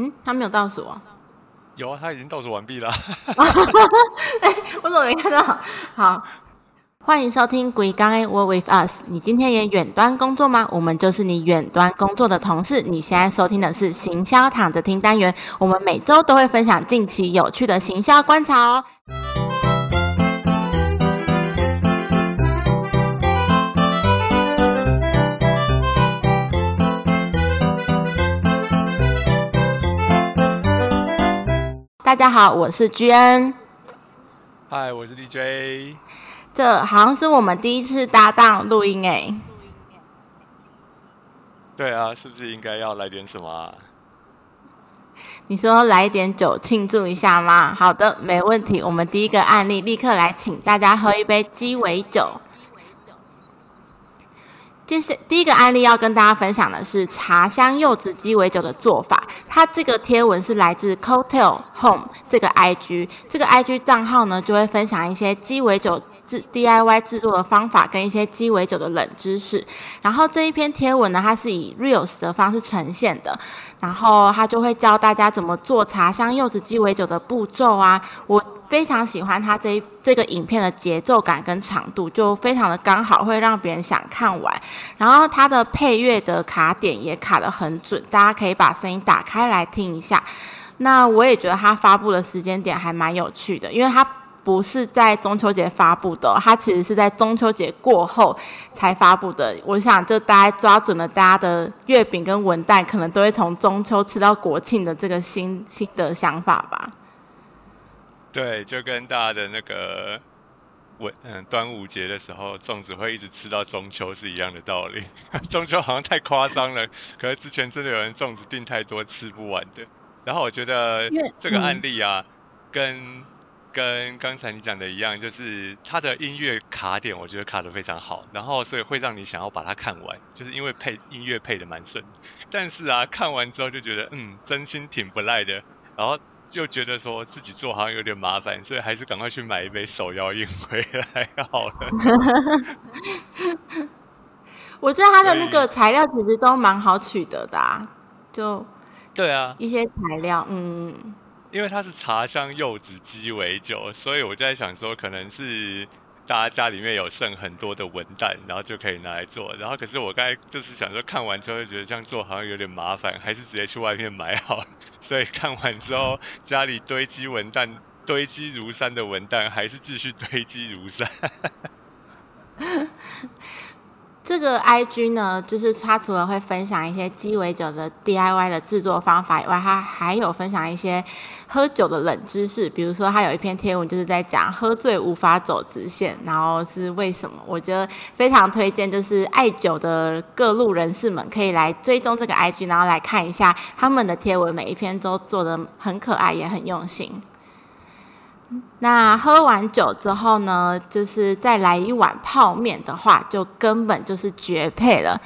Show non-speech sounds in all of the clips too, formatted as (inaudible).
嗯，他没有倒数啊。有啊，他已经倒数完毕了。(laughs) 哎，我怎么没看到？好，欢迎收听《鬼刚 A Work with Us》。你今天也远端工作吗？我们就是你远端工作的同事。你现在收听的是行销躺着听单元，我们每周都会分享近期有趣的行销观察哦。家好，我是 N。嗨，我是 D J。这好像是我们第一次搭档录音哎。对啊，是不是应该要来点什么？你说来一点酒庆祝一下吗？好的，没问题。我们第一个案例，立刻来请大家喝一杯鸡尾酒。接下第一个案例要跟大家分享的是茶香柚子鸡尾酒的做法。它这个贴文是来自 Cocktail Home 这个 IG，这个 IG 账号呢就会分享一些鸡尾酒制 DIY 制作的方法跟一些鸡尾酒的冷知识。然后这一篇贴文呢，它是以 Reels 的方式呈现的，然后它就会教大家怎么做茶香柚子鸡尾酒的步骤啊。我非常喜欢它这这个影片的节奏感跟长度，就非常的刚好，会让别人想看完。然后它的配乐的卡点也卡得很准，大家可以把声音打开来听一下。那我也觉得它发布的时间点还蛮有趣的，因为它不是在中秋节发布的，它其实是在中秋节过后才发布的。我想就大家抓准了大家的月饼跟文旦，可能都会从中秋吃到国庆的这个新新的想法吧。对，就跟大家的那个文嗯端午节的时候，粽子会一直吃到中秋是一样的道理。(laughs) 中秋好像太夸张了，可是之前真的有人粽子订太多吃不完的。然后我觉得这个案例啊，跟跟刚才你讲的一样，就是它的音乐卡点，我觉得卡的非常好，然后所以会让你想要把它看完，就是因为配音乐配的蛮顺。但是啊，看完之后就觉得嗯，真心挺不赖的。然后。就觉得说自己做好像有点麻烦，所以还是赶快去买一杯手摇饮回来好了。(laughs) 我觉得它的那个材料其实都蛮好取得的，啊就对啊，一些材料，嗯，因为它是茶香柚子鸡尾酒，所以我就在想说，可能是。大家家里面有剩很多的文旦，然后就可以拿来做。然后可是我刚才就是想说，看完之后就觉得这样做好像有点麻烦，还是直接去外面买好。所以看完之后，家里堆积文旦，(laughs) 堆积如山的文旦，还是继续堆积如山。(laughs) 这个 I G 呢，就是他除了会分享一些鸡尾酒的 D I Y 的制作方法以外，他还有分享一些喝酒的冷知识。比如说，他有一篇贴文就是在讲喝醉无法走直线，然后是为什么？我觉得非常推荐，就是爱酒的各路人士们可以来追踪这个 I G，然后来看一下他们的贴文，每一篇都做的很可爱，也很用心。那喝完酒之后呢，就是再来一碗泡面的话，就根本就是绝配了。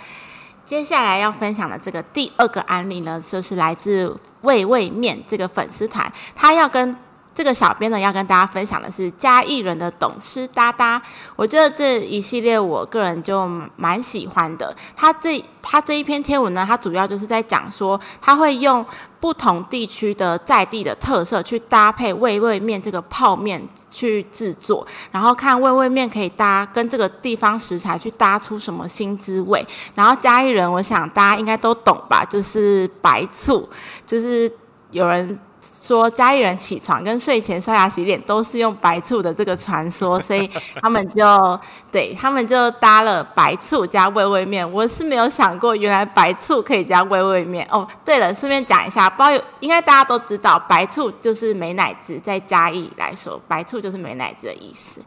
接下来要分享的这个第二个案例呢，就是来自味味面这个粉丝团，他要跟。这个小编呢，要跟大家分享的是嘉义人的懂吃哒哒。我觉得这一系列，我个人就蛮喜欢的。他这他这一篇贴文呢，他主要就是在讲说，他会用不同地区的在地的特色去搭配味味面这个泡面去制作，然后看味味面可以搭跟这个地方食材去搭出什么新滋味。然后嘉义人，我想大家应该都懂吧，就是白醋，就是有人。说家里人起床跟睡前刷牙洗脸都是用白醋的这个传说，所以他们就对他们就搭了白醋加味味面。我是没有想过，原来白醋可以加味味面哦。对了，顺便讲一下，不知道应该大家都知道，白醋就是美乃滋，在嘉义来说，白醋就是美乃滋的意思。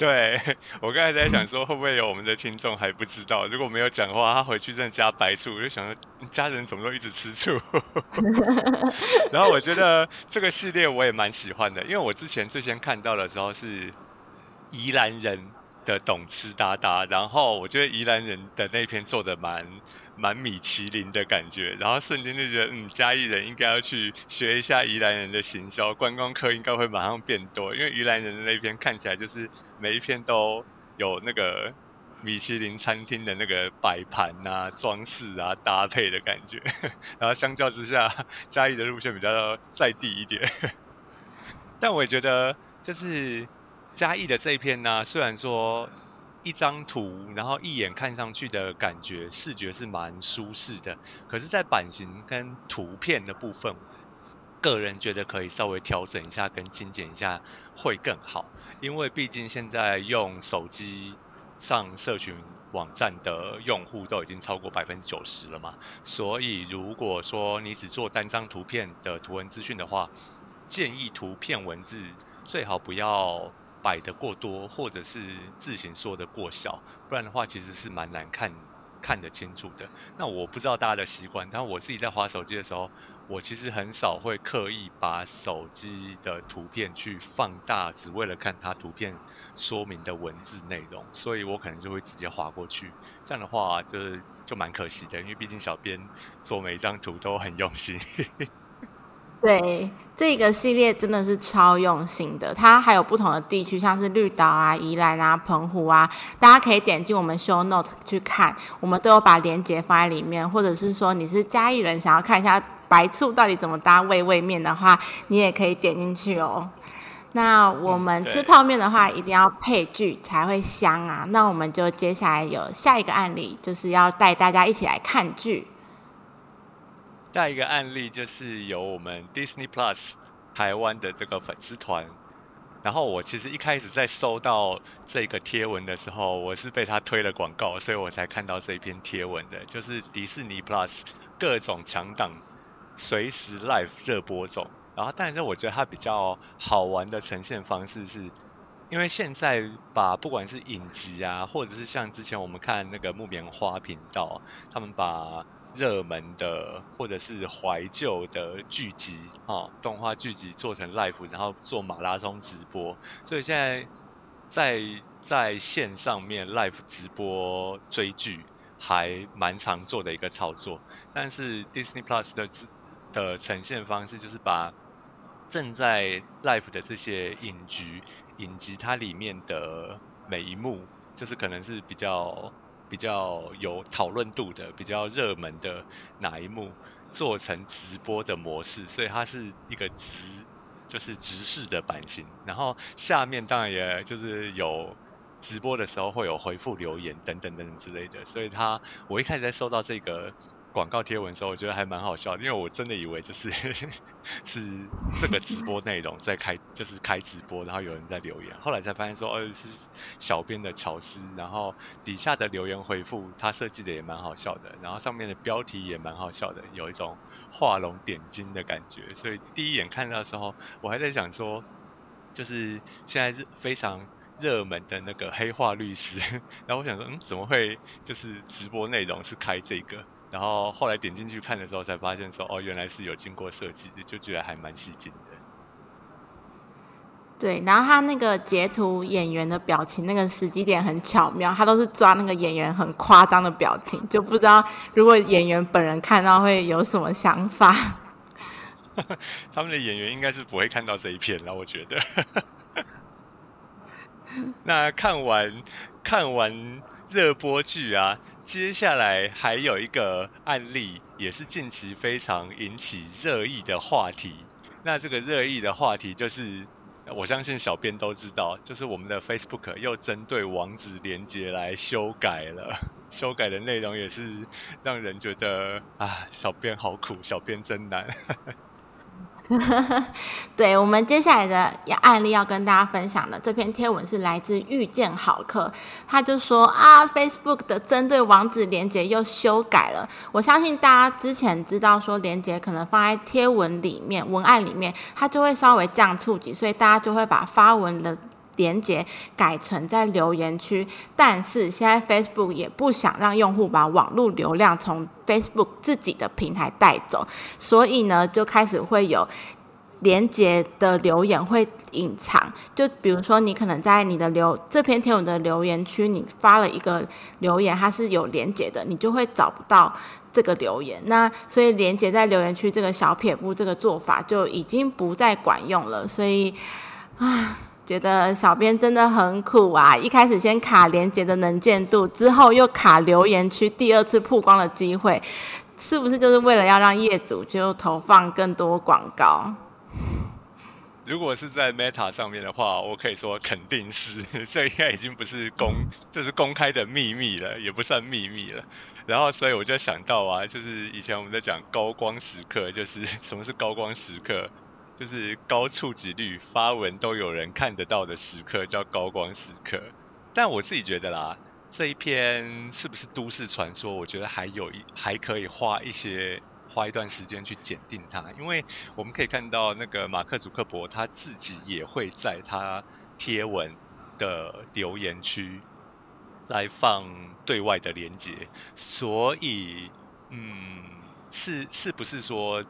对 (laughs) 我刚才在想说，会不会有我们的听众还不知道？如果没有讲话，他回去真的加白醋，我就想说，家人怎么都一直吃醋。(laughs) 然后我觉得这个系列我也蛮喜欢的，因为我之前最先看到的时候是宜兰人。的懂吃哒哒，然后我觉得宜兰人的那篇做的蛮蛮米其林的感觉，然后瞬间就觉得，嗯，嘉义人应该要去学一下宜兰人的行销，观光客应该会马上变多，因为宜兰人的那篇看起来就是每一篇都有那个米其林餐厅的那个摆盘啊、装饰啊、搭配的感觉。(laughs) 然后相较之下，嘉义的路线比较在地一点。(laughs) 但我也觉得，就是嘉义的这一片呢，虽然说一张图，然后一眼看上去的感觉视觉是蛮舒适的，可是，在版型跟图片的部分。个人觉得可以稍微调整一下跟精简一下会更好，因为毕竟现在用手机上社群网站的用户都已经超过百分之九十了嘛，所以如果说你只做单张图片的图文资讯的话，建议图片文字最好不要摆的过多，或者是字形缩的过小，不然的话其实是蛮难看看得清楚的。那我不知道大家的习惯，但我自己在滑手机的时候。我其实很少会刻意把手机的图片去放大，只为了看它图片说明的文字内容，所以我可能就会直接划过去。这样的话，就是就蛮可惜的，因为毕竟小编做每一张图都很用心。(laughs) 对，这个系列真的是超用心的。它还有不同的地区，像是绿岛啊、宜兰啊、澎湖啊，大家可以点进我们 show note 去看，我们都有把链接放在里面，或者是说你是嘉义人，想要看一下。白醋到底怎么搭味味面的话，你也可以点进去哦。那我们吃泡面的话，一定要配剧才会香啊。那我们就接下来有下一个案例，就是要带大家一起来看剧。下一个案例就是由我们 Disney Plus 台湾的这个粉丝团。然后我其实一开始在收到这个贴文的时候，我是被他推了广告，所以我才看到这篇贴文的，就是迪士尼 Plus 各种强档。随时 live 热播中，然后但是我觉得它比较好玩的呈现方式是，因为现在把不管是影集啊，或者是像之前我们看那个木棉花频道，他们把热门的或者是怀旧的剧集啊，动画剧集做成 live，然后做马拉松直播，所以现在在在线上面 live 直播追剧还蛮常做的一个操作，但是 Disney Plus 的的呈现方式就是把正在 live 的这些影局、影集它里面的每一幕，就是可能是比较比较有讨论度的、比较热门的哪一幕，做成直播的模式，所以它是一个直就是直视的版型。然后下面当然也就是有直播的时候会有回复留言等等等等之类的，所以它我一开始在收到这个。广告贴文的时候，我觉得还蛮好笑，因为我真的以为就是 (laughs) 是这个直播内容在开，(laughs) 就是开直播，然后有人在留言，后来才发现说，哦，是小编的巧思，然后底下的留言回复他设计的也蛮好笑的，然后上面的标题也蛮好笑的，有一种画龙点睛的感觉，所以第一眼看到的时候，我还在想说，就是现在是非常热门的那个黑化律师，(laughs) 然后我想说，嗯，怎么会就是直播内容是开这个？然后后来点进去看的时候，才发现说哦，原来是有经过设计的，就觉得还蛮吸睛的。对，然后他那个截图演员的表情，那个时机点很巧妙，他都是抓那个演员很夸张的表情，就不知道如果演员本人看到会有什么想法。(laughs) 他们的演员应该是不会看到这一片了，我觉得。(laughs) 那看完看完热播剧啊。接下来还有一个案例，也是近期非常引起热议的话题。那这个热议的话题就是，我相信小编都知道，就是我们的 Facebook 又针对网址连接来修改了。(laughs) 修改的内容也是让人觉得啊，小编好苦，小编真难。(laughs) (laughs) 对我们接下来的案例要跟大家分享的这篇贴文是来自遇见好客，他就说啊，Facebook 的针对网址连接又修改了。我相信大家之前知道说连接可能放在贴文里面、文案里面，它就会稍微降触及，所以大家就会把发文的。连接改成在留言区，但是现在 Facebook 也不想让用户把网络流量从 Facebook 自己的平台带走，所以呢，就开始会有连接的留言会隐藏。就比如说，你可能在你的留这篇贴文的留言区，你发了一个留言，它是有连接的，你就会找不到这个留言。那所以连接在留言区这个小撇步这个做法就已经不再管用了。所以啊。觉得小编真的很苦啊！一开始先卡连接的能见度，之后又卡留言区第二次曝光的机会，是不是就是为了要让业主就投放更多广告？如果是在 Meta 上面的话，我可以说肯定是，(laughs) 这应该已经不是公，这是公开的秘密了，也不算秘密了。然后，所以我就想到啊，就是以前我们在讲高光时刻，就是 (laughs) 什么是高光时刻？就是高触及率，发文都有人看得到的时刻，叫高光时刻。但我自己觉得啦，这一篇是不是都市传说？我觉得还有一还可以花一些。花一段时间去检定它，因为我们可以看到那个马克·祖克伯他自己也会在他贴文的留言区来放对外的连接，所以，嗯，是是不是说，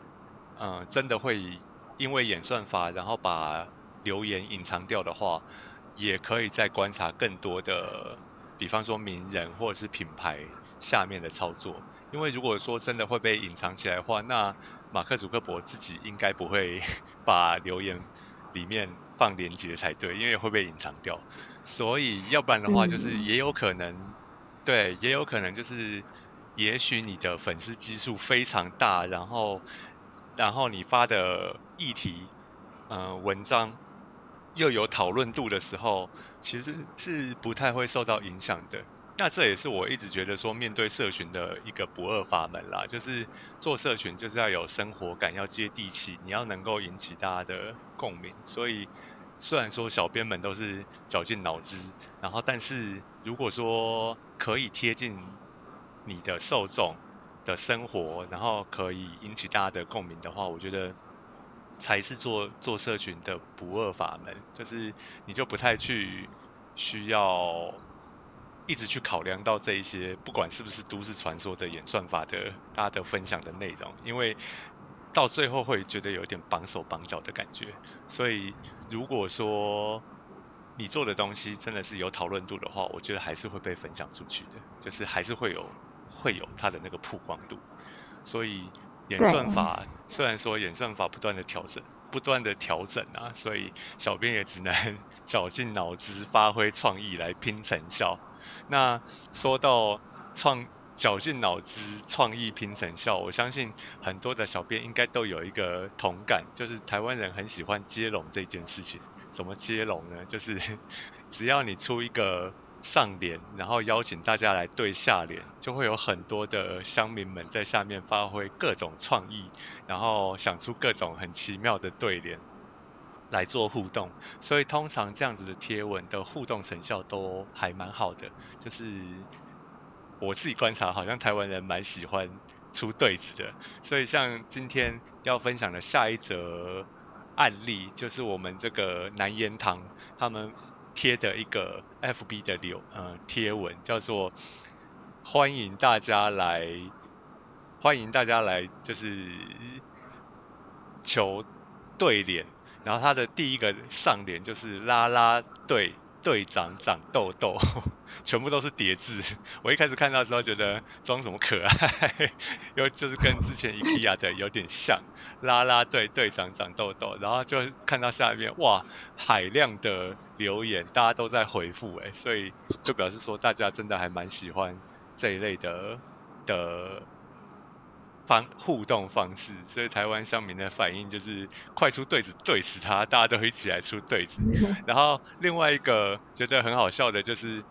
嗯，真的会因为演算法然后把留言隐藏掉的话，也可以再观察更多的，比方说名人或者是品牌下面的操作。因为如果说真的会被隐藏起来的话，那马克·祖克伯自己应该不会 (laughs) 把留言里面放连接才对，因为会被隐藏掉。所以要不然的话，就是也有可能，对，也有可能就是，也许你的粉丝基数非常大，然后，然后你发的议题，呃，文章又有讨论度的时候，其实是不太会受到影响的。那这也是我一直觉得说，面对社群的一个不二法门啦，就是做社群就是要有生活感，要接地气，你要能够引起大家的共鸣。所以虽然说小编们都是绞尽脑汁，然后但是如果说可以贴近你的受众的生活，然后可以引起大家的共鸣的话，我觉得才是做做社群的不二法门。就是你就不太去需要。一直去考量到这一些，不管是不是都市传说的演算法的大家的分享的内容，因为到最后会觉得有点绑手绑脚的感觉。所以如果说你做的东西真的是有讨论度的话，我觉得还是会被分享出去的，就是还是会有会有它的那个曝光度。所以演算法虽然说演算法不断的调整。不断的调整啊，所以小编也只能 (laughs) 绞尽脑汁发挥创意来拼成效。那说到创绞尽脑汁创意拼成效，我相信很多的小编应该都有一个同感，就是台湾人很喜欢接龙这件事情。怎么接龙呢？就是 (laughs) 只要你出一个。上联，然后邀请大家来对下联，就会有很多的乡民们在下面发挥各种创意，然后想出各种很奇妙的对联来做互动。所以通常这样子的贴文的互动成效都还蛮好的。就是我自己观察，好像台湾人蛮喜欢出对子的。所以像今天要分享的下一则案例，就是我们这个南言堂他们。贴的一个 FB 的留呃贴文，叫做欢迎大家来，欢迎大家来，就是求对联，然后他的第一个上联就是拉拉队队长长痘痘。全部都是叠字，我一开始看到的时候觉得装什么可爱，又就是跟之前 IKEA 的有点像，啦啦队队长长痘痘，然后就看到下面哇海量的留言，大家都在回复哎，所以就表示说大家真的还蛮喜欢这一类的的方互动方式，所以台湾乡民的反应就是快出对子对死他，大家都一起来出对子，(laughs) 然后另外一个觉得很好笑的就是。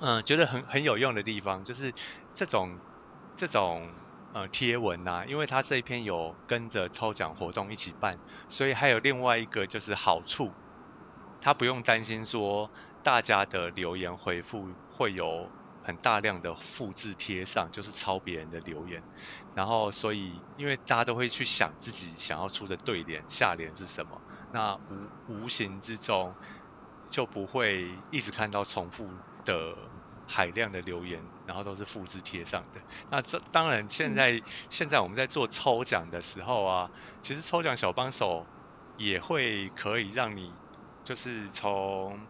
嗯，觉得很很有用的地方就是这种这种呃贴文呐，因为他这一篇有跟着抽奖活动一起办，所以还有另外一个就是好处，他不用担心说大家的留言回复会有很大量的复制贴上，就是抄别人的留言，然后所以因为大家都会去想自己想要出的对联下联是什么，那无无形之中就不会一直看到重复。的海量的留言，然后都是复制贴上的。那这当然，现在现在我们在做抽奖的时候啊，其实抽奖小帮手也会可以让你，就是从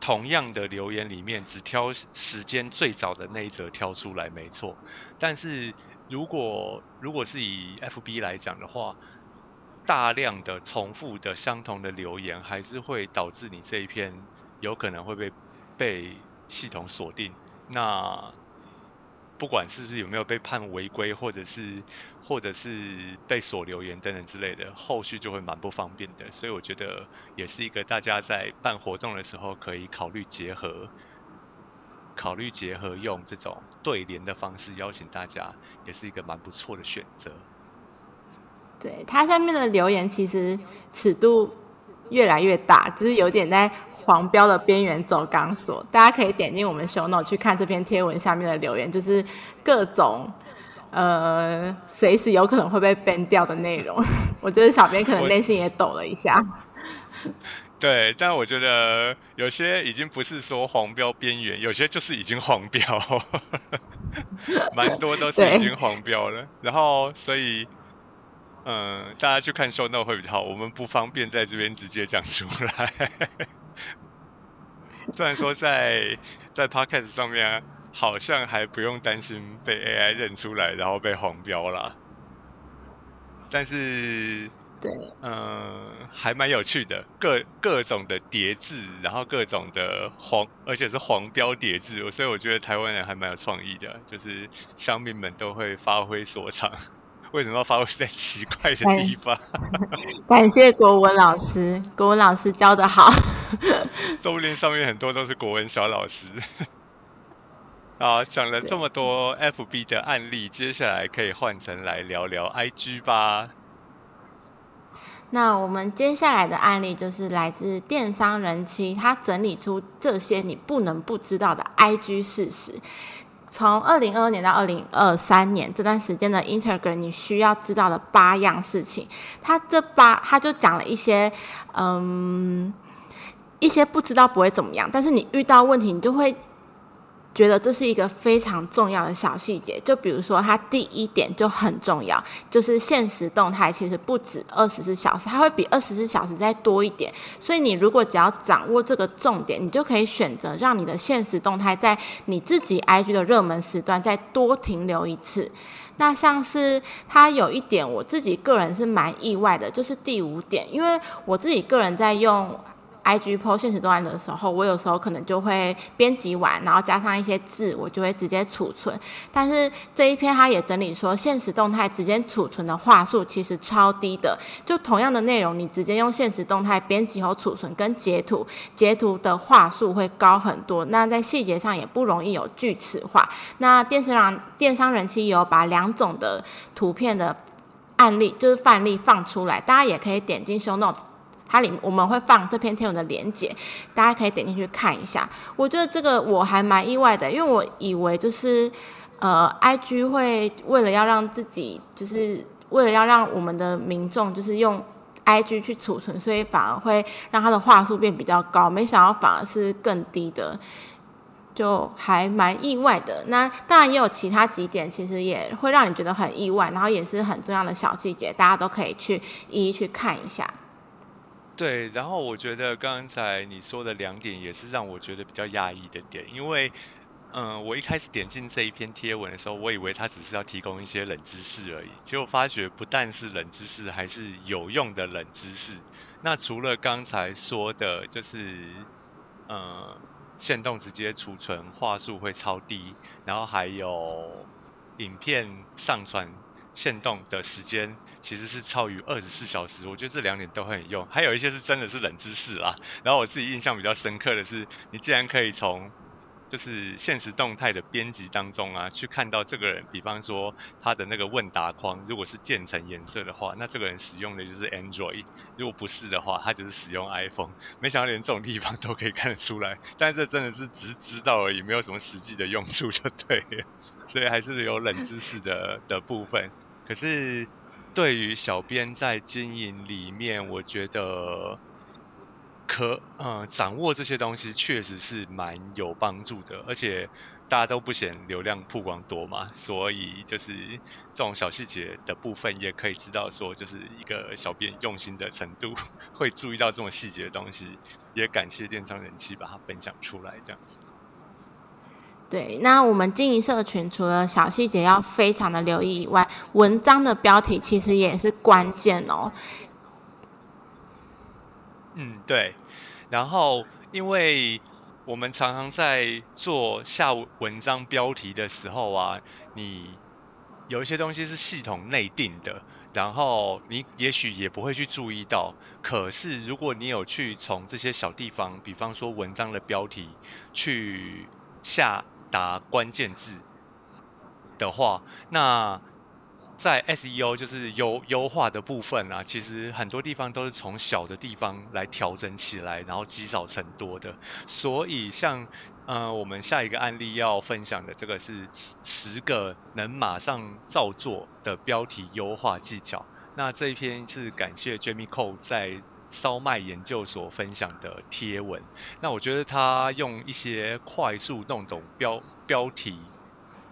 同样的留言里面只挑时间最早的那一则挑出来，没错。但是如果如果是以 FB 来讲的话，大量的重复的相同的留言，还是会导致你这一篇有可能会被被系统锁定。那不管是不是有没有被判违规，或者是或者是被锁留言等等之类的，后续就会蛮不方便的。所以我觉得也是一个大家在办活动的时候可以考虑结合，考虑结合用这种对联的方式邀请大家，也是一个蛮不错的选择。对它下面的留言其实尺度越来越大，就是有点在。黄标的边缘走钢索，大家可以点进我们 show note 去看这篇贴文下面的留言，就是各种呃随时有可能会被 ban 掉的内容。(laughs) 我觉得小编可能内心也抖了一下。(laughs) 对，但我觉得有些已经不是说黄标边缘，有些就是已经黄标，(laughs) 蛮多都是已经黄标了。然后所以嗯，大家去看 show note 会比较好，我们不方便在这边直接讲出来。(laughs) 虽然说在在 podcast 上面好像还不用担心被 AI 认出来，然后被黄标啦，但是对，嗯，还蛮有趣的，各各种的叠字，然后各种的黄，而且是黄标叠字，所以我觉得台湾人还蛮有创意的，就是乡民们都会发挥所长。(laughs) 为什么要发挥在奇怪的地方？(laughs) 感谢国文老师，国文老师教的好。说不定上面很多都是国文小老师。(laughs) 好，讲了这么多 FB 的案例，接下来可以换成来聊聊 IG 吧。那我们接下来的案例就是来自电商人妻，他整理出这些你不能不知道的 IG 事实。从二零二二年到二零二三年这段时间的 intergram 你需要知道的八样事情，他这八他就讲了一些，嗯，一些不知道不会怎么样，但是你遇到问题，你就会。觉得这是一个非常重要的小细节，就比如说它第一点就很重要，就是现实动态其实不止二十四小时，它会比二十四小时再多一点。所以你如果只要掌握这个重点，你就可以选择让你的现实动态在你自己 IG 的热门时段再多停留一次。那像是它有一点，我自己个人是蛮意外的，就是第五点，因为我自己个人在用。I G PO 现实动态的时候，我有时候可能就会编辑完，然后加上一些字，我就会直接储存。但是这一篇他也整理说，现实动态直接储存的话术其实超低的。就同样的内容，你直接用现实动态编辑后储存，跟截图，截图的话术会高很多。那在细节上也不容易有锯齿化。那电视上电商人气有把两种的图片的案例，就是范例放出来，大家也可以点进 Show note。它里我们会放这篇天文的连接，大家可以点进去看一下。我觉得这个我还蛮意外的，因为我以为就是呃，IG 会为了要让自己，就是为了要让我们的民众就是用 IG 去储存，所以反而会让它的话术变比较高。没想到反而是更低的，就还蛮意外的。那当然也有其他几点，其实也会让你觉得很意外，然后也是很重要的小细节，大家都可以去一一去看一下。对，然后我觉得刚才你说的两点也是让我觉得比较讶异的点，因为，嗯，我一开始点进这一篇贴文的时候，我以为它只是要提供一些冷知识而已，结果发觉不但是冷知识，还是有用的冷知识。那除了刚才说的，就是，呃，限动直接储存话术会超低，然后还有影片上传。限动的时间其实是超于二十四小时，我觉得这两点都很有用。还有一些是真的是冷知识啦。然后我自己印象比较深刻的是，你竟然可以从就是现实动态的编辑当中啊，去看到这个人，比方说他的那个问答框，如果是渐层颜色的话，那这个人使用的就是 Android；如果不是的话，他就是使用 iPhone。没想到连这种地方都可以看得出来，但这真的是只是知道而已，没有什么实际的用处就对了。(laughs) 所以还是有冷知识的的部分。可是，对于小编在经营里面，我觉得可嗯掌握这些东西确实是蛮有帮助的，而且大家都不嫌流量曝光多嘛，所以就是这种小细节的部分也可以知道说，就是一个小编用心的程度，(laughs) 会注意到这种细节的东西，也感谢电商人气把它分享出来这样子。对，那我们经营社群除了小细节要非常的留意以外，文章的标题其实也是关键哦。嗯，对。然后，因为我们常常在做下文章标题的时候啊，你有一些东西是系统内定的，然后你也许也不会去注意到。可是，如果你有去从这些小地方，比方说文章的标题去下达关键字的话，那在 SEO 就是优优化的部分啊，其实很多地方都是从小的地方来调整起来，然后积少成多的。所以像呃我们下一个案例要分享的这个是十个能马上照做的标题优化技巧。那这一篇是感谢 Jamie Cole 在烧麦研究所分享的贴文。那我觉得他用一些快速弄懂标标题。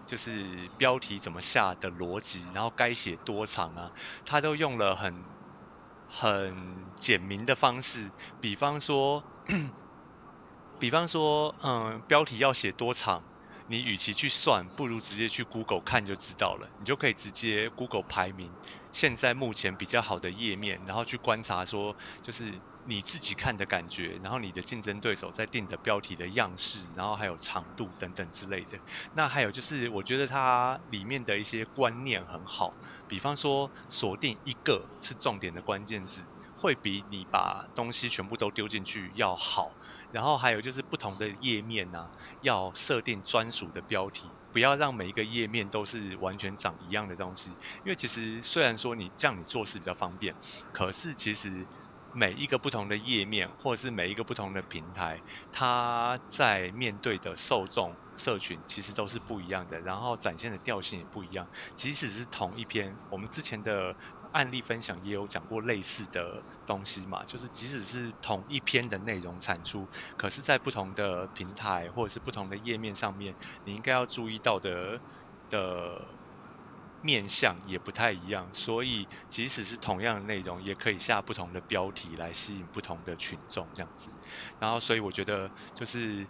就是标题怎么下的逻辑，然后该写多长啊，他都用了很很简明的方式，比方说，(coughs) 比方说，嗯，标题要写多长。你与其去算，不如直接去 Google 看就知道了。你就可以直接 Google 排名现在目前比较好的页面，然后去观察说，就是你自己看的感觉，然后你的竞争对手在定的标题的样式，然后还有长度等等之类的。那还有就是，我觉得它里面的一些观念很好，比方说锁定一个是重点的关键字，会比你把东西全部都丢进去要好。然后还有就是不同的页面呢，要设定专属的标题，不要让每一个页面都是完全长一样的东西。因为其实虽然说你这样你做事比较方便，可是其实每一个不同的页面或者是每一个不同的平台，它在面对的受众社群其实都是不一样的，然后展现的调性也不一样。即使是同一篇，我们之前的。案例分享也有讲过类似的东西嘛，就是即使是同一篇的内容产出，可是，在不同的平台或者是不同的页面上面，你应该要注意到的的面向也不太一样。所以，即使是同样的内容，也可以下不同的标题来吸引不同的群众这样子。然后，所以我觉得就是，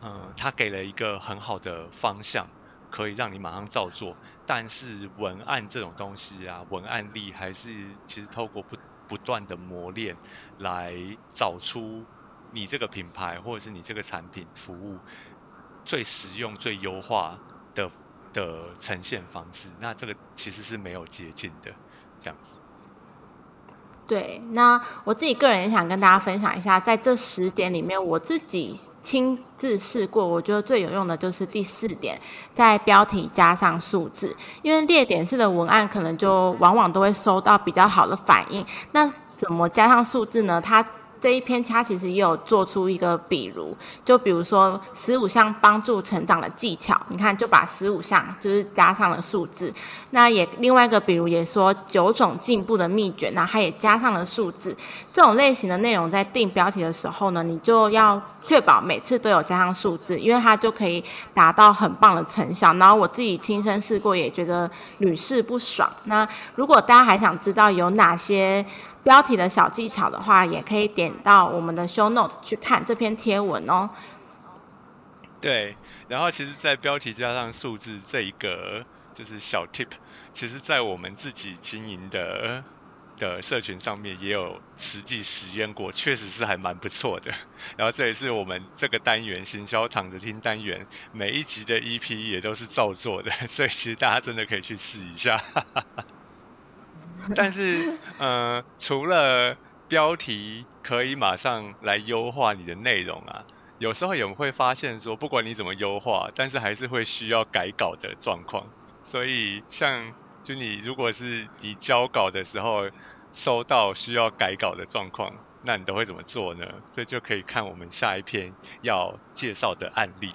嗯，他给了一个很好的方向。可以让你马上照做，但是文案这种东西啊，文案力还是其实透过不不断的磨练来找出你这个品牌或者是你这个产品服务最实用、最优化的的呈现方式。那这个其实是没有捷径的，这样子。对，那我自己个人也想跟大家分享一下，在这十点里面，我自己亲自试过，我觉得最有用的就是第四点，在标题加上数字，因为列点式的文案可能就往往都会收到比较好的反应。那怎么加上数字呢？它这一篇它其实也有做出一个比如，就比如说十五项帮助成长的技巧，你看就把十五项就是加上了数字。那也另外一个比如也说九种进步的秘诀，那它也加上了数字。这种类型的内容在定标题的时候呢，你就要确保每次都有加上数字，因为它就可以达到很棒的成效。然后我自己亲身试过，也觉得屡试不爽。那如果大家还想知道有哪些？标题的小技巧的话，也可以点到我们的 show notes 去看这篇贴文哦。对，然后其实，在标题加上数字这一个就是小 tip，其实在我们自己经营的的社群上面也有实际实验过，确实是还蛮不错的。(laughs) 然后这也是我们这个单元行销躺着听单元每一集的 EP 也都是照做的，所以其实大家真的可以去试一下。(laughs) 但是，呃，除了标题可以马上来优化你的内容啊，有时候也会发现说，不管你怎么优化，但是还是会需要改稿的状况。所以，像就你如果是你交稿的时候收到需要改稿的状况，那你都会怎么做呢？这就可以看我们下一篇要介绍的案例。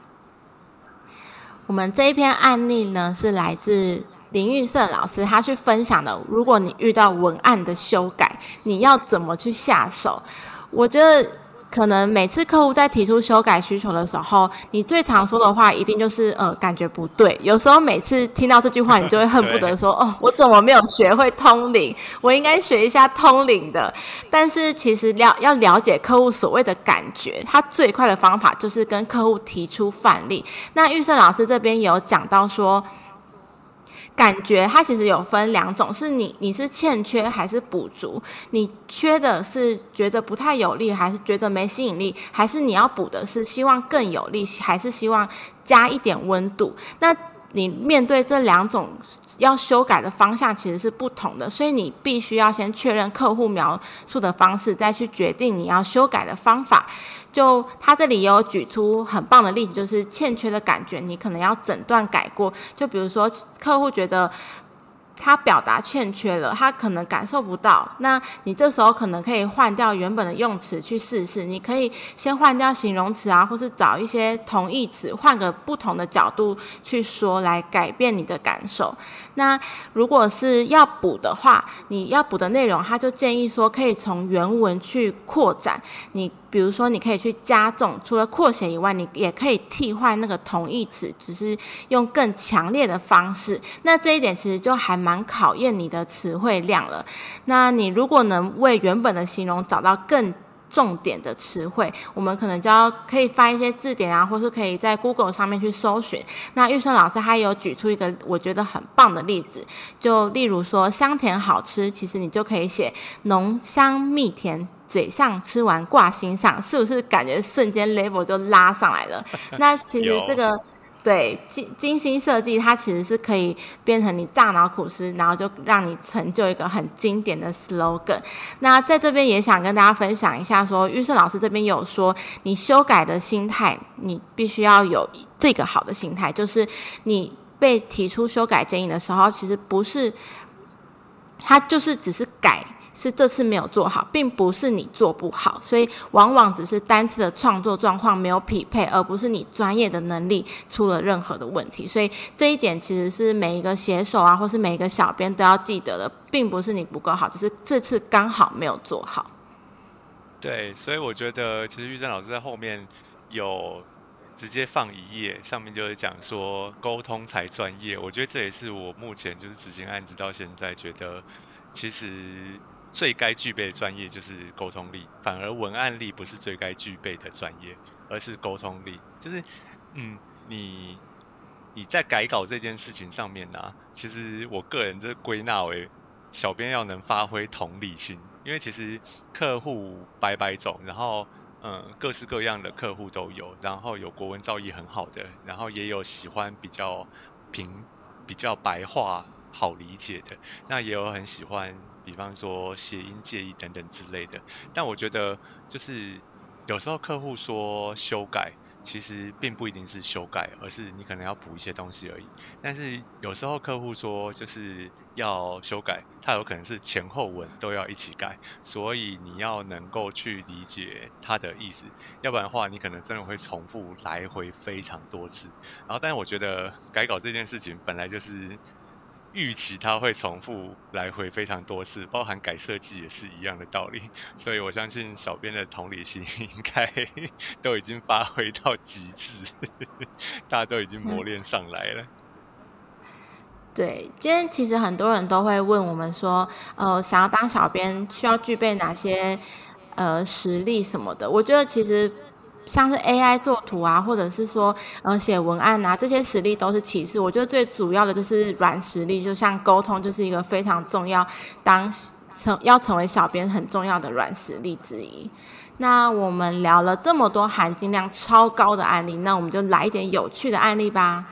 我们这一篇案例呢，是来自。林玉胜老师他去分享的，如果你遇到文案的修改，你要怎么去下手？我觉得可能每次客户在提出修改需求的时候，你最常说的话一定就是呃感觉不对。有时候每次听到这句话，你就会恨不得说哦，我怎么没有学会通灵？我应该学一下通灵的。但是其实了要了解客户所谓的感觉，他最快的方法就是跟客户提出范例。那玉胜老师这边有讲到说。感觉它其实有分两种，是你你是欠缺还是补足？你缺的是觉得不太有力，还是觉得没吸引力？还是你要补的是希望更有力，还是希望加一点温度？那你面对这两种要修改的方向其实是不同的，所以你必须要先确认客户描述的方式，再去决定你要修改的方法。就他这里也有举出很棒的例子，就是欠缺的感觉，你可能要整段改过。就比如说客户觉得。他表达欠缺了，他可能感受不到。那你这时候可能可以换掉原本的用词去试试。你可以先换掉形容词啊，或是找一些同义词，换个不同的角度去说，来改变你的感受。那如果是要补的话，你要补的内容，他就建议说可以从原文去扩展。你比如说，你可以去加重，除了扩写以外，你也可以替换那个同义词，只是用更强烈的方式。那这一点其实就还蛮。考验你的词汇量了。那你如果能为原本的形容找到更重点的词汇，我们可能就要可以翻一些字典啊，或是可以在 Google 上面去搜寻。那玉生老师他有举出一个我觉得很棒的例子，就例如说香甜好吃，其实你就可以写浓香蜜甜，嘴上吃完挂心上，是不是感觉瞬间 level 就拉上来了？那其实 (laughs) 这个。对精精心设计，它其实是可以变成你大脑苦思，然后就让你成就一个很经典的 slogan。那在这边也想跟大家分享一下，说玉胜老师这边有说，你修改的心态，你必须要有这个好的心态，就是你被提出修改建议的时候，其实不是，他就是只是改。是这次没有做好，并不是你做不好，所以往往只是单次的创作状况没有匹配，而不是你专业的能力出了任何的问题。所以这一点其实是每一个写手啊，或是每一个小编都要记得的，并不是你不够好，只是这次刚好没有做好。对，所以我觉得其实玉珍老师在后面有直接放一页，上面就是讲说沟通才专业。我觉得这也是我目前就是执行案子到现在觉得其实。最该具备的专业就是沟通力，反而文案力不是最该具备的专业，而是沟通力。就是，嗯，你你在改稿这件事情上面呢，其实我个人这归纳为，小编要能发挥同理心，因为其实客户百百种，然后嗯各式各样的客户都有，然后有国文造诣很好的，然后也有喜欢比较平、比较白话好理解的，那也有很喜欢。比方说谐音介意等等之类的，但我觉得就是有时候客户说修改，其实并不一定是修改，而是你可能要补一些东西而已。但是有时候客户说就是要修改，他有可能是前后文都要一起改，所以你要能够去理解他的意思，要不然的话你可能真的会重复来回非常多次。然后，但是我觉得改稿这件事情本来就是。预期它会重复来回非常多次，包含改设计也是一样的道理，所以我相信小编的同理心应该 (laughs) 都已经发挥到极致，大家都已经磨练上来了。对，今天其实很多人都会问我们说，呃，想要当小编需要具备哪些呃实力什么的？我觉得其实。像是 AI 做图啊，或者是说嗯写文案呐，这些实力都是其次。我觉得最主要的就是软实力，就像沟通就是一个非常重要，当成要成为小编很重要的软实力之一。那我们聊了这么多含金量超高的案例，那我们就来一点有趣的案例吧。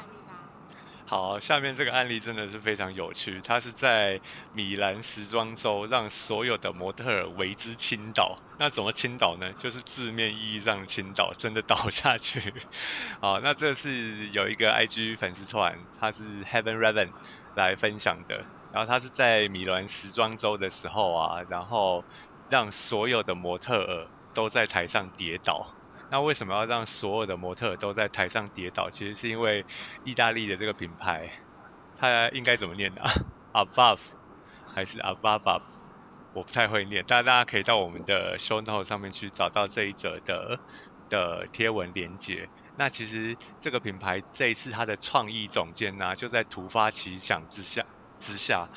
好，下面这个案例真的是非常有趣。它是在米兰时装周让所有的模特儿为之倾倒。那怎么倾倒呢？就是字面意义上的倾倒，真的倒下去。好，那这是有一个 IG 粉丝团，他是 Heaven Raven 来分享的。然后他是在米兰时装周的时候啊，然后让所有的模特儿都在台上跌倒。那为什么要让所有的模特都在台上跌倒？其实是因为意大利的这个品牌，它应该怎么念的？(laughs) Above 还是 Above？我不太会念，但大家可以到我们的 show note 上面去找到这一则的的贴文连接。那其实这个品牌这一次它的创意总监呢，就在突发奇想之下之下，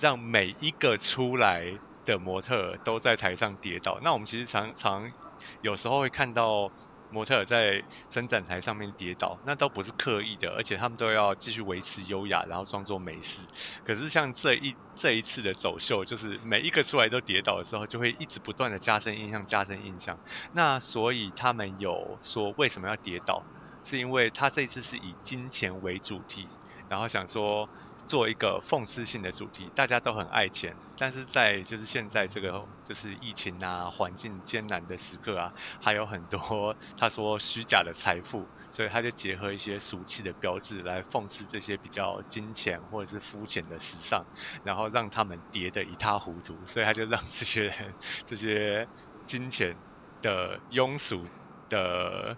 让每一个出来的模特都在台上跌倒。那我们其实常常。有时候会看到模特在伸展台上面跌倒，那都不是刻意的，而且他们都要继续维持优雅，然后装作没事。可是像这一这一次的走秀，就是每一个出来都跌倒的时候，就会一直不断的加深印象，加深印象。那所以他们有说为什么要跌倒，是因为他这次是以金钱为主题。然后想说做一个讽刺性的主题，大家都很爱钱，但是在就是现在这个就是疫情啊、环境艰难的时刻啊，还有很多他说虚假的财富，所以他就结合一些俗气的标志来讽刺这些比较金钱或者是肤浅的时尚，然后让他们跌得一塌糊涂，所以他就让这些人这些金钱的庸俗的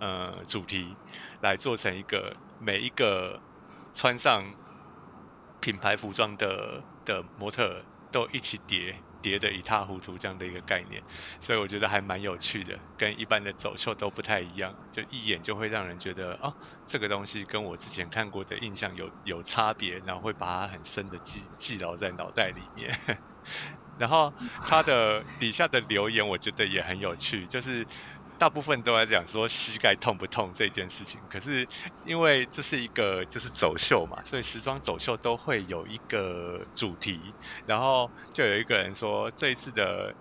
呃主题来做成一个每一个。穿上品牌服装的的模特都一起叠叠的一塌糊涂这样的一个概念，所以我觉得还蛮有趣的，跟一般的走秀都不太一样，就一眼就会让人觉得哦，这个东西跟我之前看过的印象有有差别，然后会把它很深的记记牢在脑袋里面。(laughs) 然后他的底下的留言我觉得也很有趣，就是。大部分都在讲说膝盖痛不痛这件事情，可是因为这是一个就是走秀嘛，所以时装走秀都会有一个主题，然后就有一个人说这一次的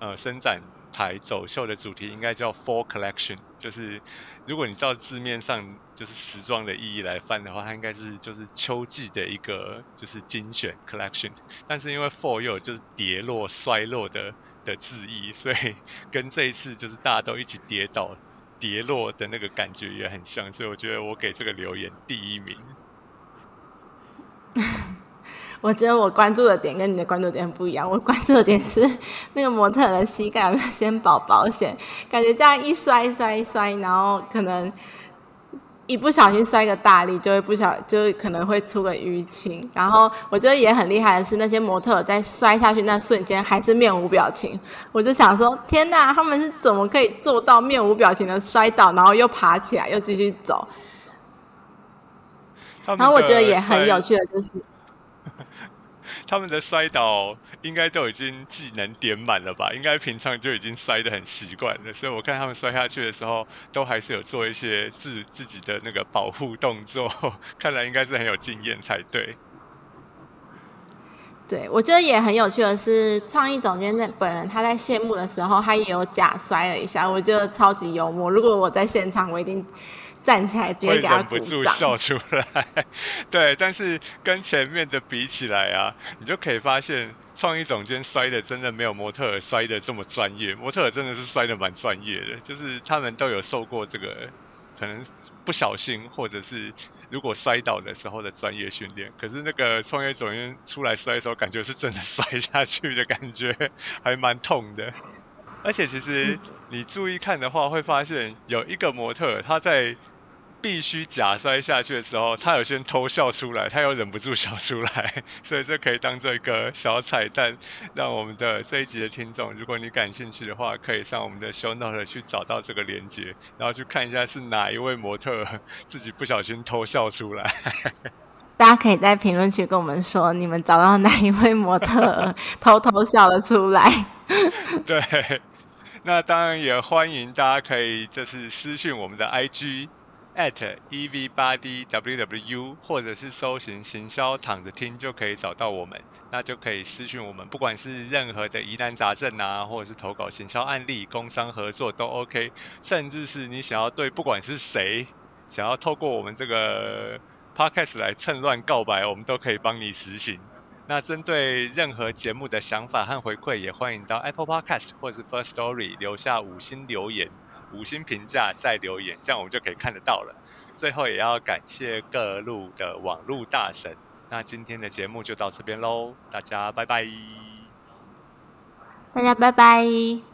呃伸展台走秀的主题应该叫 Fall Collection，就是如果你照字面上就是时装的意义来翻的话，它应该是就是秋季的一个就是精选 Collection，但是因为 Fall 又有就是跌落衰落的。的字意，所以 (laughs) 跟这一次就是大家都一起跌倒、跌落的那个感觉也很像，所以我觉得我给这个留言第一名。(laughs) 我觉得我关注的点跟你的关注点不一样，我关注的点是那个模特的膝盖有没有先保保险，感觉这样一摔摔摔，然后可能。一不小心摔个大力，就会不小，就可能会出个淤青。然后我觉得也很厉害的是，那些模特在摔下去那瞬间还是面无表情。我就想说，天哪，他们是怎么可以做到面无表情的摔倒，然后又爬起来，又继续走？(laughs) 然后我觉得也很有趣的就是。(laughs) 他们的摔倒应该都已经技能点满了吧？应该平常就已经摔得很习惯了，所以我看他们摔下去的时候，都还是有做一些自自己的那个保护动作，看来应该是很有经验才对。对，我觉得也很有趣的是，创意总监在本人他在谢幕的时候，他也有假摔了一下，我觉得超级幽默。如果我在现场，我一定。站起来直接给他不住笑出来，(laughs) 对，但是跟前面的比起来啊，你就可以发现创意总监摔的真的没有模特儿摔的这么专业，模特儿真的是摔的蛮专业的，就是他们都有受过这个可能不小心或者是如果摔倒的时候的专业训练，可是那个创业总监出来摔的时候，感觉是真的摔下去的感觉，还蛮痛的，而且其实你注意看的话，会发现有一个模特他在。必须假摔下去的时候，他有先偷笑出来，他又忍不住笑出来，(laughs) 所以这可以当做一个小彩蛋，让我们的这一集的听众，如果你感兴趣的话，可以上我们的 show note 去找到这个链接，然后去看一下是哪一位模特自己不小心偷笑出来。(laughs) 大家可以在评论区跟我们说，你们找到哪一位模特偷偷笑了出来。(laughs) 对，那当然也欢迎大家可以就是私讯我们的 IG。At ev 八 d wwu 或者是搜寻行销躺着听就可以找到我们，那就可以私讯我们，不管是任何的疑难杂症啊，或者是投稿行销案例、工商合作都 OK，甚至是你想要对不管是谁想要透过我们这个 podcast 来趁乱告白，我们都可以帮你实行。那针对任何节目的想法和回馈，也欢迎到 Apple Podcast 或者是 First Story 留下五星留言。五星评价再留言，这样我们就可以看得到了。最后也要感谢各路的网路大神。那今天的节目就到这边喽，大家拜拜。大家拜拜。